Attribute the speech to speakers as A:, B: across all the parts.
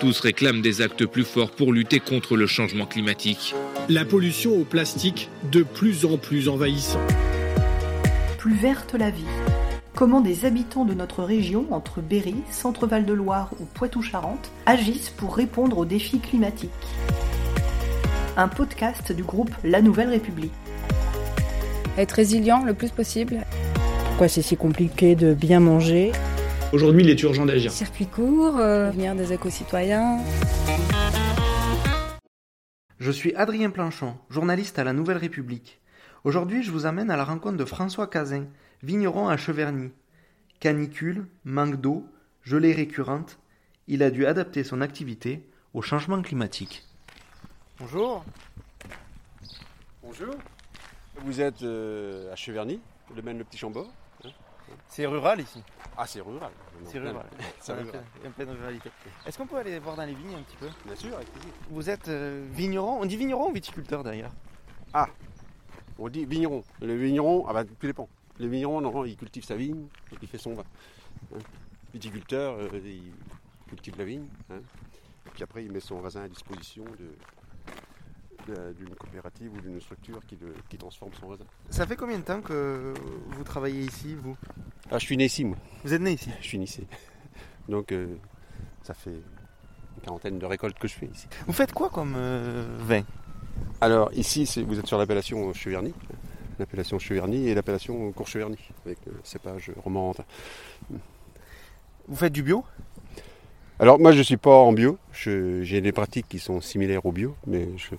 A: Tous réclament des actes plus forts pour lutter contre le changement climatique.
B: La pollution au plastique de plus en plus envahissant.
C: Plus verte la vie. Comment des habitants de notre région, entre Berry, Centre-Val de Loire ou Poitou-Charentes, agissent pour répondre aux défis climatiques? Un podcast du groupe La Nouvelle République.
D: Être résilient le plus possible.
E: Pourquoi c'est si compliqué de bien manger?
B: Aujourd'hui, il est urgent d'agir.
D: Circuit court, euh, venir des éco-citoyens.
F: Je suis Adrien Planchon, journaliste à La Nouvelle République. Aujourd'hui, je vous amène à la rencontre de François Cazin, vigneron à Cheverny. Canicule, manque d'eau, gelée récurrente, il a dû adapter son activité au changement climatique. Bonjour.
G: Bonjour. Vous êtes euh, à Cheverny, le domaine Le Petit Chambord. hein
F: C'est rural ici.
G: Ah, c'est rural.
F: C'est rural.
G: C'est rural.
F: Il y a une pleine ruralité. Est-ce qu'on peut aller voir dans les vignes un petit peu?
G: Bien sûr, avec plaisir.
F: Vous êtes euh, vigneron, on dit vigneron ou viticulteur d'ailleurs?
G: On dit vigneron. Le vigneron, ah bah, tout dépend. Le vigneron, non, il cultive sa vigne, il fait son vin. hein. Viticulteur, euh, il cultive la vigne. hein. Et puis après, il met son raisin à disposition de- de- d'une coopérative ou d'une structure qui, le- qui transforme son raisin.
F: Ça fait combien de temps que vous travaillez ici, vous?
G: Ah, je suis né ici, moi.
F: Vous êtes né ici
G: Je suis né ici. Donc, euh, ça fait une quarantaine de récoltes que je fais ici.
F: Vous faites quoi comme euh, vin?
G: Alors ici, vous êtes sur l'appellation Cheverny, l'appellation Cheverny et l'appellation Courcheverny, avec le cépage romorantin.
F: Vous faites du bio?
G: Alors moi, je ne suis pas en bio, j'ai des pratiques qui sont similaires au bio, mais je,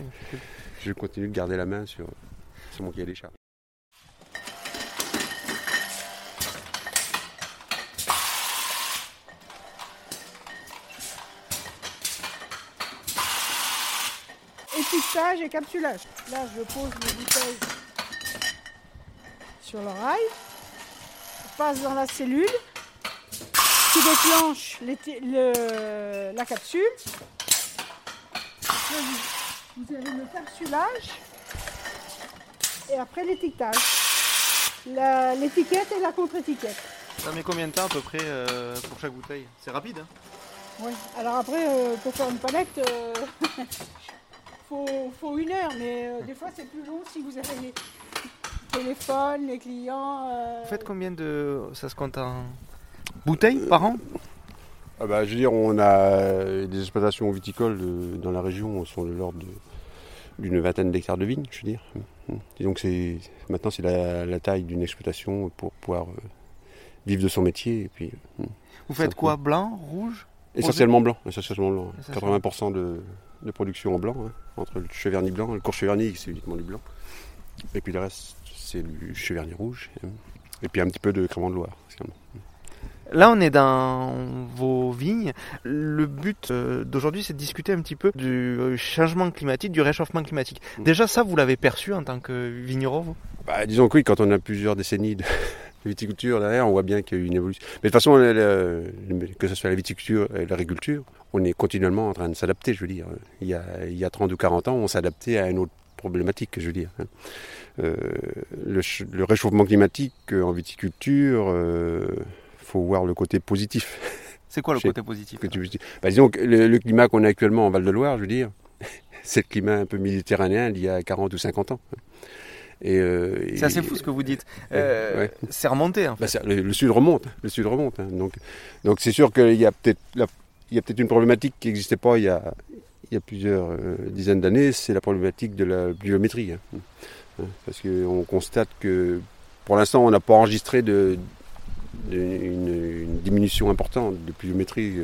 G: je continue de garder la main sur, sur mon cahier des charges.
H: Et capsulage. Là, je pose mes bouteilles sur le rail, je passe dans la cellule, qui déclenche le- la capsule. Après, vous, vous avez le capsulage et après l'étiquetage. L'étiquette et la contre-étiquette.
F: Ça met combien de temps à peu près euh, pour chaque bouteille? C'est rapide hein?
H: Oui. Alors après, euh, pour faire une palette, euh, faut, faut une heure, mais euh, des fois c'est plus long si vous avez les téléphones, les clients. euh,
F: Vous faites combien de... Ça se compte en bouteilles par an?
G: Ah bah, je veux dire, on a des exploitations viticoles dans la région, sont de l'ordre de- d'une vingtaine d'hectares de vignes, je veux dire. Et donc c'est maintenant c'est la, la taille d'une exploitation pour pouvoir euh, vivre de son métier. Et puis euh,
F: Vous faites quoi? Blanc Rouge?
G: Essentiellement blanc, essentiellement blanc.
F: Essentiellement.
G: 80% de, de production en blanc, hein, entre le cheverny blanc, le court cheverny c'est uniquement du blanc. Et puis le reste c'est du cheverny rouge. hein. Et puis un petit peu de crément de Loire.
F: Là, on est dans vos vignes. Le but euh, d'aujourd'hui, c'est de discuter un petit peu du euh, changement climatique, du réchauffement climatique.
G: Mm.
F: Déjà, ça, vous l'avez perçu en tant que vigneron vous?
G: Bah, disons que oui, quand on a plusieurs décennies de de viticulture derrière, on voit bien qu'il y a eu une évolution. Mais de toute façon, que ce soit la viticulture et l'agriculture, on est continuellement en train de s'adapter, je veux dire. Il y, a, il y a 30 ou 40 ans, on s'adaptait à une autre problématique, je veux dire. hein. Euh, le, ch- le réchauffement climatique euh, en viticulture, il faut voir le côté positif.
F: C'est quoi le côté positif
G: que tu veux dire? Bah, disons que le, le climat qu'on a actuellement en Val-de-Loire, je veux dire, c'est le climat un peu méditerranéen d'il y a 40 ou 50 ans. Et, euh,
F: C'est assez fou ce que vous dites. Euh,
G: Ouais.
F: C'est remonté, en fait.
G: bah, ça- le, le sud remonte, le sud remonte. hein. Donc, donc c'est sûr qu'il y a peut-être il y a peut-être une problématique qui n'existait pas il y a, il y a plusieurs euh, dizaines d'années, c'est la problématique de la pluviométrie. hein. Hein, Parce qu'on constate que pour l'instant, on n'a pas enregistré de, de- une, une diminution importante de pluviométrie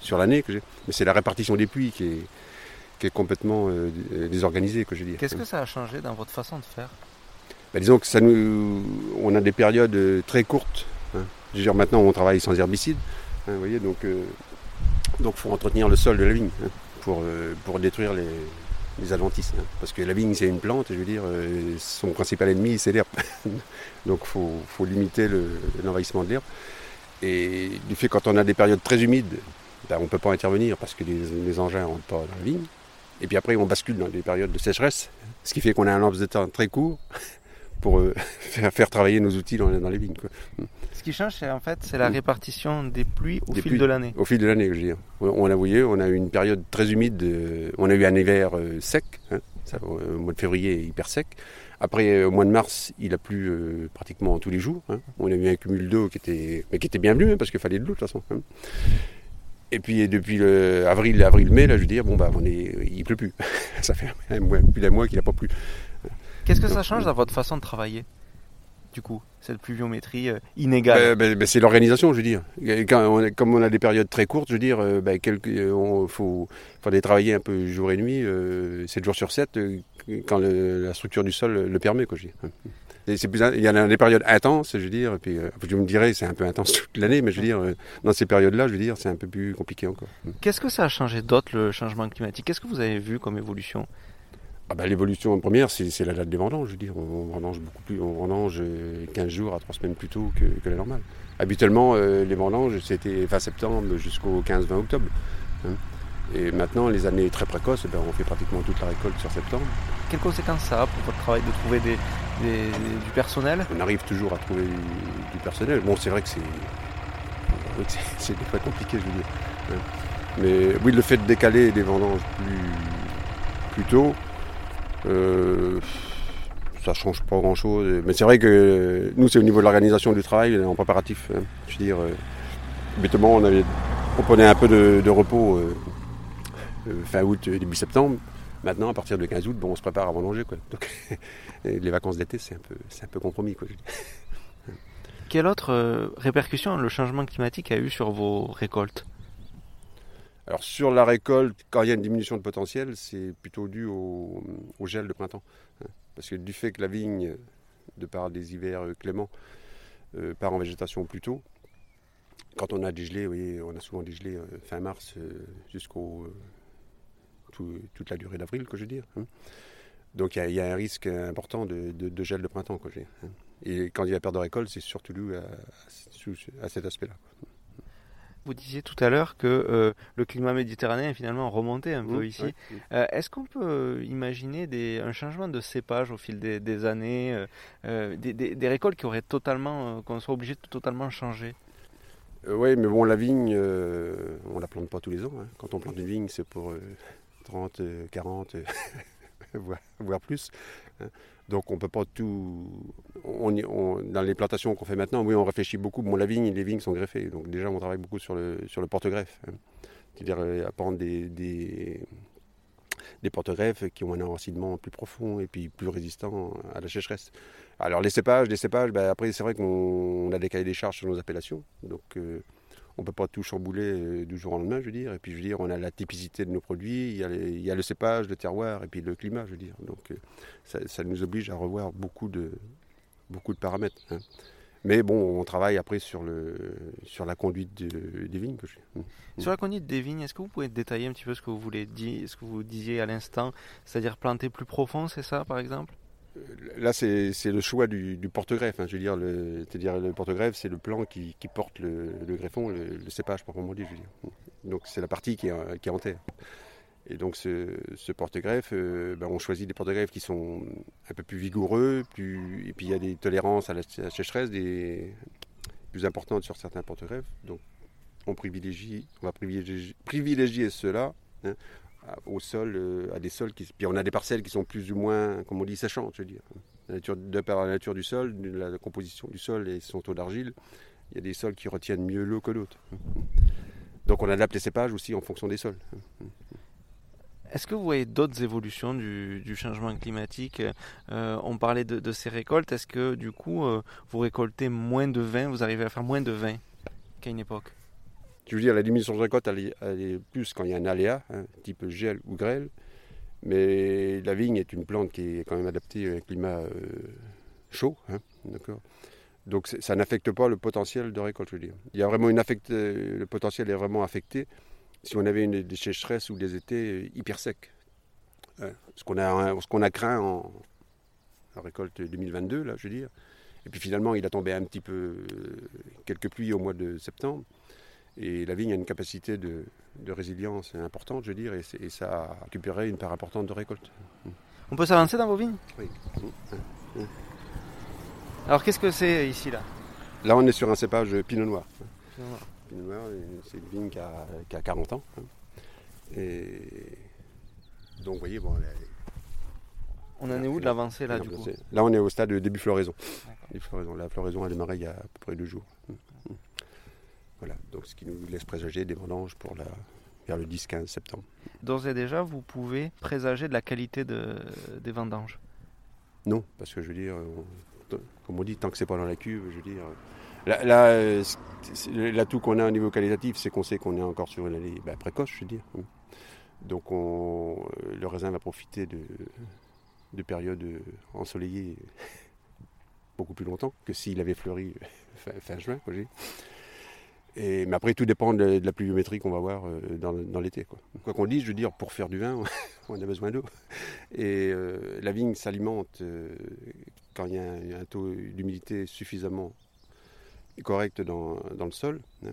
G: sur l'année, que mais c'est la répartition des pluies qui est, qui est complètement désorganisée, que je dis.
F: Qu'est-ce que ça a changé dans votre façon de faire?
G: Bah, disons que ça nous, on a des périodes euh, très courtes. hein. Je veux dire, maintenant, on travaille sans herbicides. hein, vous voyez, donc, euh, donc, faut entretenir le sol de la vigne hein, pour, euh, pour détruire les, les adventices. hein. Parce que la vigne, c'est une plante, je veux dire, son principal ennemi, c'est l'herbe. donc, il faut, faut limiter le- l'envahissement de l'herbe. Et du fait, quand on a des périodes très humides, ben, on ne peut pas intervenir parce que les, les engins ne rentrent pas dans la vigne. Et puis après, on bascule dans des périodes de sécheresse, ce qui fait qu'on a un laps de temps très court pour euh, faire, travailler nos outils dans, dans les vignes. Quoi.
F: Ce qui change, c'est en fait c'est la
G: Mm.
F: répartition des pluies au
G: Des
F: fil
G: pluies.
F: de l'année.
G: Au fil de l'année, je veux dire. On- a, voyez, on a eu une période très humide. euh, on a eu un hiver euh, sec. hein, ça, au mois de février, hyper sec. Après, au mois de mars, il a plu euh, pratiquement tous les jours. hein. On a eu un cumul d'eau qui était, mais qui était hein, parce qu'il fallait de l'eau de toute façon. hein. Et puis depuis le avril, avril-mai, là, je veux dire, bon bah, on est, il pleut plus. ça fait un plus d'un mois qu'il n'a pas plu.
F: Qu'est-ce que ça change
G: euh,
F: dans votre façon de travailler Du coup, cette pluviométrie euh, inégale?
G: Ben, ben, ben, c'est l'organisation, je veux dire. Quand on a- comme on a des périodes très courtes, je veux dire, euh, ben, euh, faut, travailler un peu jour et nuit, euh, 7 jours sur 7, euh, quand le- la structure du sol le permet, quoi, je veux dire. Et c'est plus, il y a des périodes intenses, je veux dire, et puis euh, je me dirais c'est un peu intense toute l'année, mais je veux dire, euh, dans ces périodes-là, je veux dire, c'est un peu plus compliqué encore.
F: Qu'est-ce que ça a changé d'autre le changement climatique? Qu'est-ce que vous avez vu comme évolution?
G: Ah ben, L'évolution première, c'est la date des vendanges. Je veux dire, on vendange beaucoup plus, on vendange euh, 15 jours à 3 semaines plus tôt que, que la normale. Habituellement, euh, les vendanges, c'était fin septembre jusqu'au 15-20 octobre. hein. Et maintenant, les années très précoces, ben, on fait pratiquement toute la récolte sur septembre.
F: Quelles conséquences ça a pour votre travail de trouver des, des- du personnel?
G: On arrive toujours à trouver du personnel. Bon, c'est vrai que c'est des fois compliqué, je veux dire. hein. Mais oui, le fait de décaler des vendanges plus, plus tôt, euh, ça change pas grand-chose. Mais c'est vrai que nous, c'est au niveau de l'organisation du travail, en préparatif. hein. Je veux dire, euh, habituellement, on, avait, on prenait un peu de, repos euh, euh, fin août, euh, début septembre. Maintenant, à partir du 15 août, bon, on se prépare à vendanger. Quoi. Donc, les vacances d'été, c'est un peu, c'est un peu compromis. Quoi.
F: Quelle autre euh, répercussion le changement climatique a eu sur vos récoltes?
G: Alors sur la récolte, quand il y a une diminution de potentiel, c'est plutôt dû au, gel de printemps. hein. Parce que du fait que la vigne, de par des hivers euh, cléments, euh, part en végétation plus tôt, quand on a dégelé, vous voyez, on a souvent dégelé euh, fin mars euh, jusqu'au euh, tout- toute la durée d'avril, que je veux dire. hein. Donc il y, a- un risque important de, gel de printemps. Hein. Et quand il y a perte de récolte, c'est surtout dû à cet aspect-là.
F: Vous disiez tout à l'heure que euh, le climat méditerranéen est finalement remonté un peu
G: Mmh,
F: ici. Euh, Est-ce qu'on peut euh, imaginer des, un changement de cépage au fil des, des années, euh, des, récoltes qui auraient totalement, qu'on soit obligé de totalement changer?
G: Oui, mais bon, la vigne, on la plante pas tous les ans. hein. Quand on plante une vigne, c'est pour euh, 30, euh, 40, euh, voire, voire plus. hein. Donc on peut pas tout. Dans les plantations qu'on fait maintenant, oui, on réfléchit beaucoup. Bon, la vigne, les vignes sont greffées. Donc déjà, on travaille beaucoup sur le, porte-greffe. hein. C'est-à-dire euh, à prendre des, porte-greffes qui ont un enracinement plus profond et puis plus résistant à la sécheresse. Alors les cépages, les cépages, ben, après c'est vrai qu'on on a des cahiers des charges sur nos appellations, donc euh, on ne peut pas tout chambouler euh, du jour au lendemain, je veux dire. Et puis je veux dire, on a la typicité de nos produits, il y a, le cépage, le terroir et puis le climat, je veux dire. Donc euh, ça, nous oblige à revoir beaucoup de, beaucoup de paramètres. hein. Mais bon, on travaille après sur, le, sur la conduite de- des vignes. Je...
F: Sur la conduite des vignes, est-ce que vous pouvez détailler un petit peu ce que vous voulez dire, ce que vous disiez à l'instant, c'est-à-dire planter plus profond, c'est ça par exemple?
G: Là, c'est le choix du, porte-greffe. hein, le, porte-greffe, c'est le plan qui, porte le, greffon, le, cépage proprement dit. Je. Donc c'est la partie qui est, en terre. Et donc ce, porte-greffe, euh, ben, on choisit des porte-greffes qui sont un peu plus vigoureux, plus, et puis il y a des tolérances à la, sécheresse des, plus importantes sur certains porte-greffes. Donc on privilégie, on va privilégier, privilégier ceux-là hein, au sol, euh, à des sols qui. Puis on a des parcelles qui sont plus ou moins, comme on dit, séchantes, je veux dire. Nature, de par la nature du sol, de la composition du sol et son taux d'argile, il y a des sols qui retiennent mieux l'eau que d'autres. Donc on adapte les cépages aussi en fonction des sols.
F: Est-ce que vous voyez d'autres évolutions du, changement climatique? Euh, On parlait de, de ces récoltes. Est-ce que du coup, euh, vous récoltez moins de vin Vous arrivez à faire moins de vin qu'à une époque?
G: La diminution de récolte, elle est, plus quand il y a un aléa, hein, type gel ou grêle. Mais la vigne est une plante qui est quand même adaptée à un climat euh, chaud. hein, Donc ça n'affecte pas le potentiel de récolte, je veux dire. Il y a vraiment une affecte, euh, le potentiel est vraiment affecté si on avait une, des sécheresses ou des étés euh, hyper secs. Hein, ce qu'on a, ce qu'on a craint en, en récolte 2022, là, je veux dire. Et puis finalement, il a tombé un petit peu quelques pluies au mois de septembre. Et la vigne a une capacité de, de résilience importante, je veux dire, et, ça a récupéré une part importante de récolte.
F: On peut s'avancer dans vos vignes?
G: Oui.
F: Alors qu'est-ce que c'est ici là?
G: Là, on est sur un cépage Pinot Noir.
F: Pinot Noir.
G: Pinot Noir, c'est une vigne qui a, qui a 40 ans. hein. Et donc, vous voyez, bon, elle est-
F: On en est où de l'avancée là du coup?
G: Là, on est au stade de début floraison.
F: D'accord.
G: Début floraison. La floraison a démarré il y a à peu près deux jours. Voilà, donc ce qui nous laisse présager des vendanges pour la, vers le 10-15 septembre.
F: D'ores et déjà, vous pouvez présager de la qualité de- des vendanges?
G: Non, parce que je veux dire, on- comme on dit, tant que c'est pas dans la cuve, je veux dire. Là, là, euh, l'atout qu'on a au niveau qualitatif, c'est qu'on sait qu'on est encore sur une année bah, précoce, je veux dire. Donc on, euh, le raisin va profiter de, de périodes euh, ensoleillées beaucoup plus longtemps que s'il avait fleuri fin, fin juin. quoi. Mais après, tout dépend de, la pluviométrie qu'on va avoir euh, dans, l'été. Quoi qu'on dise, je veux dire, pour faire du vin, on a besoin d'eau. Et euh, la vigne s'alimente euh, quand il y a un, taux d'humidité suffisamment correct dans, le sol, hein,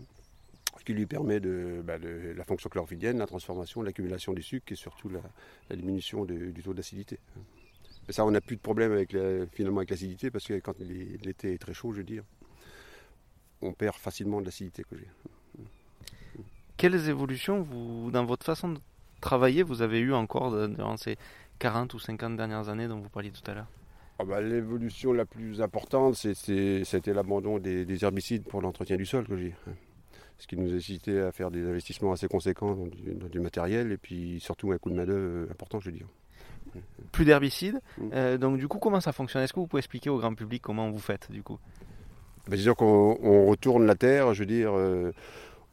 G: ce qui lui permet de, bah, la fonction chlorophyllienne, la transformation, l'accumulation du sucre et surtout la, diminution du taux d'acidité. Et ça, on n'a plus de problème finalement avec l'acidité parce que quand l'été est très chaud, je veux dire, on perd facilement de l'acidité. que j'ai.
F: Quelles évolutions, vous, dans votre façon de travailler, vous avez eu encore durant ces 40 ou 50 dernières années dont vous parliez tout à l'heure?
G: Ah bah, L'évolution la plus importante, c'était l'abandon des, des herbicides pour l'entretien du sol, que j'ai. Ce qui nous a incité à faire des investissements assez conséquents dans du, dans du matériel et puis surtout un coût de main-d'œuvre important, je veux dire.
F: Plus d'herbicides.
G: Mm.
F: Euh, donc du coup, comment ça fonctionne? Est-ce que vous pouvez expliquer au grand public comment vous faites du coup?
G: Bah, C'est-à-dire qu'on on retourne la terre, je veux dire, euh,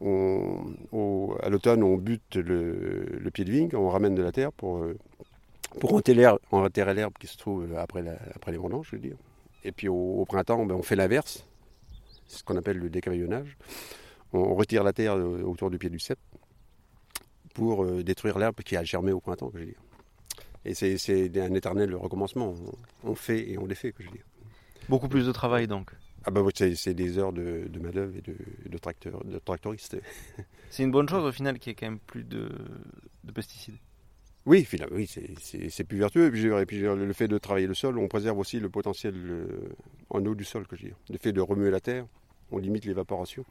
G: à l'automne, on bute le, pied de vigne, on ramène de la terre pour, euh, pour enterrer l'herbe- qui se trouve après, la- après les vendanges, je veux dire. Et puis au, printemps, ben, on fait l'inverse, c'est ce qu'on appelle le décavaillonnage. On retire la terre euh, autour du pied du cep pour euh, détruire l'herbe qui a germé au printemps, je veux dire. Et c'est un éternel recommencement. On, fait et on défait, que je veux dire.
F: Beaucoup plus de travail donc.
G: Ah bah oui, c'est des heures de, de main-d'œuvre et de, de, tracteur, de tractoriste.
F: C'est une bonne chose au final qu'il y ait quand même plus de, de pesticides.
G: Oui, finalement, oui, c'est- plus vertueux. Et puis, et le fait de travailler le sol, on préserve aussi le potentiel euh, en eau du sol, que je dire. Le fait de remuer la terre, on limite l'évaporation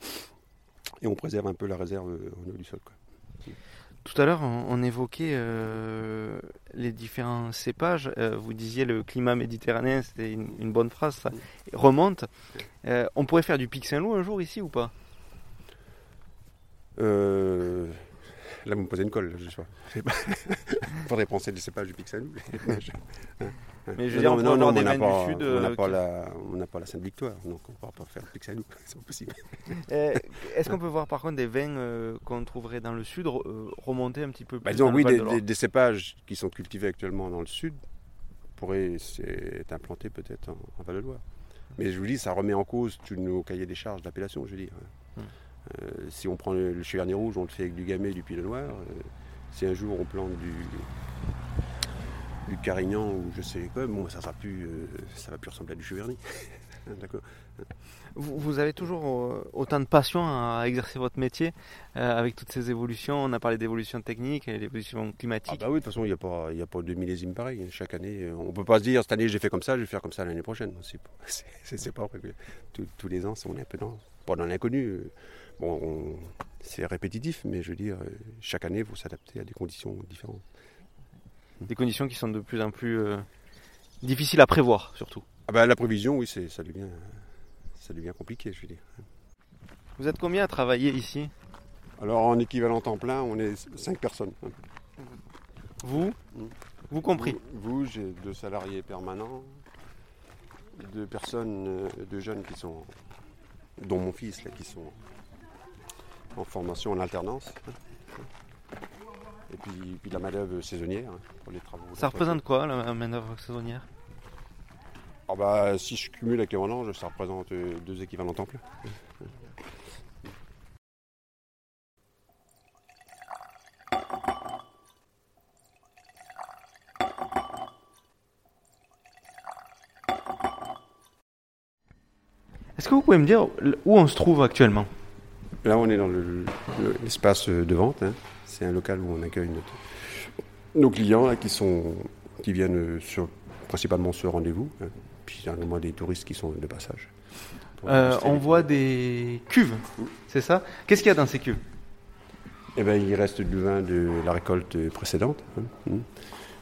G: et on préserve un peu la réserve euh, en eau du sol. quoi.
F: Tout à l'heure, on, on évoquait euh, les différents cépages. Euh, vous disiez le climat méditerranéen, c'était une, une bonne phrase, ça remonte. Euh, on pourrait faire du pic Saint-Loup un jour ici ou pas?
G: Euh, là, vous me posez une colle, je sais pas. Je sais pas. Faudrait penser le cépage du Pixelou.
F: Mais je veux dire, on pourrait avoir des vins du Sud,
G: On n'a
F: euh,
G: pas,
F: qui-
G: n'a pas la Sainte-Victoire, donc on ne pourra pas faire le Pixelou. C'est pas possible.
F: Euh, Est-ce qu'on peut voir par contre des vins euh, qu'on trouverait dans le sud re- remonter un petit peu plus
G: Bah, disons,
F: dans
G: oui, des,
F: de Loire
G: des- des cépages qui sont cultivés actuellement dans le sud pourraient être implantés peut-être en, en Val-de-Loire. Mais je vous dis, ça remet en cause tous nos cahiers des charges d'appellation, je veux dire.
F: Hmm.
G: Euh, si on prend le, le Cheverny rouge, on le fait avec du gamay et du pinot noir. Euh, si un jour on plante du, du carignan ou je sais quoi, bon, ça, plus, euh, ça va plus ressembler à du Cheverny. D'accord
F: Vous, vous avez toujours autant de passion à exercer votre métier euh, avec toutes ces évolutions. On a parlé d'évolution technique et d'évolution
G: Ah
F: climatique.
G: bah oui, de toute façon, il n'y a, pas- y a pas de millésime pareil. Chaque année, on ne peut pas se dire, cette année j'ai fait comme ça, je vais faire comme ça l'année prochaine. C'est pas, vrai. Tous les ans, on est un peu dans, pas dans l'inconnu. euh, Bon, on- c'est répétitif, mais je veux dire, euh, chaque année, il faut s'adapter à des conditions différentes.
F: Des conditions qui sont de plus en plus euh, difficiles à prévoir, surtout.
G: Ah bah, la prévision, oui, c'est- ça devient, ça devient compliqué, je veux dire.
F: Vous êtes combien à travailler ici?
G: Alors, en équivalent temps plein, on est cinq personnes.
F: Vous?
G: Mm.
F: Vous compris
G: Vous, vous, j'ai deux salariés permanents, deux personnes, deux jeunes qui sont, dont mon fils, là, qui sont en formation en alternance. Et puis, puis la main-d'œuvre saisonnière hein, pour les travaux.
F: Ça représente quoi la main-d'œuvre saisonnière?
G: Ah bah, Si je cumule avec les vendanges, ça représente euh, deux équivalents temps plein.
F: Est-ce que vous pouvez me dire où on se trouve actuellement?
G: Là, on est dans le- le- l'espace de vente. hein. C'est un local où on accueille notre- nos clients là, qui, sont, qui viennent sur, principalement sur rendez-vous. hein. puis également des touristes qui sont de passage.
F: Euh, on voit des cuves, c'est ça? Qu'est-ce qu'il y a dans ces cuves?
G: Eh ben, il reste du vin de la récolte précédente, hein, hein,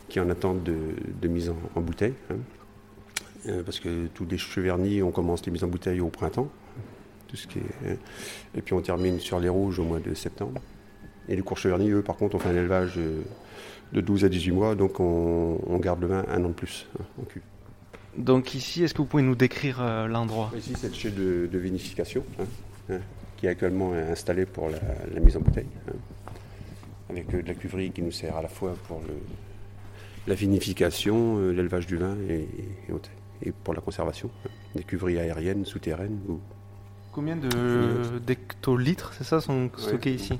G: qui est en attente de, de mise en, en bouteille. hein. Euh, parce que tous les chevernis, on commence les mises en bouteille au printemps. Tout ce qui est, hein. et puis on termine sur les rouges au mois de septembre. Et les cours chevernis, eux, par contre, on fait un élevage euh, de 12 à 18 mois, donc on, on garde le vin un an de plus hein, en cuve.
F: Donc ici, est-ce que vous pouvez nous décrire euh, l'endroit?
G: Ici, c'est le chai de, de vinification hein, hein, qui est actuellement installé pour la, la mise en bouteille. avec euh, de la cuverie qui nous sert à la fois pour le- la vinification, euh, l'élevage du vin et, et autre- et pour la conservation. hein. Des cuveries aériennes, souterraines. Ou...
F: Combien de d'hectolitres, c'est ça, sont stockés ici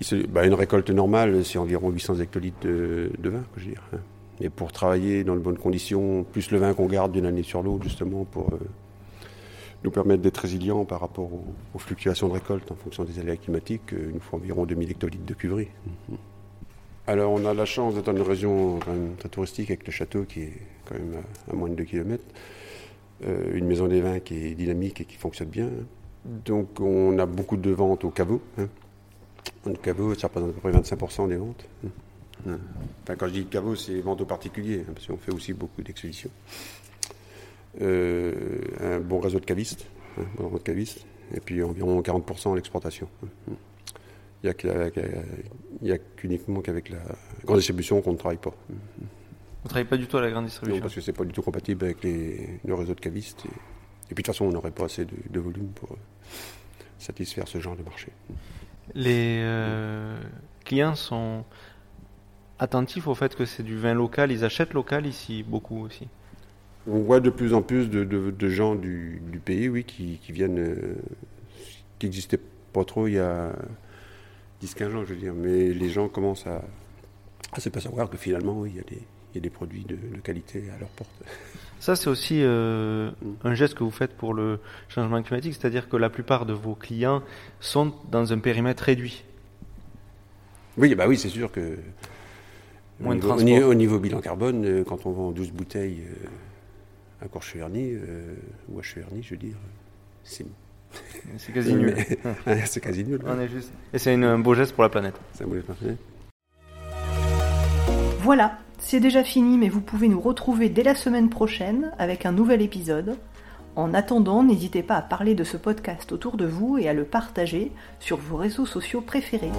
G: se- bah, une récolte normale, c'est environ 800 hectolitres de, de vin, je veux dire. hein. Et pour travailler dans de bonnes conditions, plus le vin qu'on garde d'une année sur l'autre, justement, pour euh, nous permettre d'être résilients par rapport aux, aux fluctuations de récolte en fonction des aléas climatiques, euh, il nous faut environ 2000 hectolitres de cuverie. Mhm. Alors, on a la chance d'être dans une région quand même très touristique avec le château qui est quand même à, moins de 2 km. une maison des vins qui est dynamique et qui fonctionne bien. Donc, on a beaucoup de ventes au caveau. hein. Caveau, ça représente à peu près 25% des ventes. Hein. Enfin, quand je dis caveau, c'est vente aux particuliers, hein, parce qu'on fait aussi beaucoup d'expéditions. Euh, un bon réseau de cavistes, hein, bon réseau de cavistes, et puis environ 40% à l'exportation. hein. Il n'y a qu'uniquement qu'avec la grande distribution qu'on ne travaille pas.
F: Vous travaillez pas du tout à la grande
G: Non,
F: distribution
G: parce que c'est pas du tout compatible avec les, le réseau de cavistes. Et, et puis de toute façon, on n'aurait pas assez de, de volume pour euh, satisfaire ce genre de marché.
F: Les euh, clients sont attentifs au fait que c'est du vin local, ils achètent local ici beaucoup aussi.
G: On voit de plus en plus de, de- de gens du, du pays, oui, qui, qui viennent, euh, qui n'existaient pas trop il y a 10-15 ans, je veux dire. Mais les gens commencent à, à s'apercevoir que finalement, oui, il y a des, il y a des produits de, de qualité à leur porte.
F: Ça, c'est aussi euh, un geste que vous faites pour le changement climatique, c'est-à-dire que la plupart de vos clients sont dans un périmètre réduit.
G: Oui, bah oui, c'est sûr que
F: Moins
G: au,
F: de
G: niveau, au
F: transport.
G: niveau- au niveau bilan carbone, euh, quand on vend 12 bouteilles euh, à Courcheverny, euh, ou à Cheverny, je veux dire, c'est
F: C'est quasi nul.
G: C'est quasi nul.
F: On est juste. Et c'est un beau geste pour la planète.
G: Ça voulait pas faire.
C: Voilà, c'est déjà fini, mais vous pouvez nous retrouver dès la semaine prochaine avec un nouvel épisode. En attendant, n'hésitez pas à parler de ce podcast autour de vous et à le partager sur vos réseaux sociaux préférés.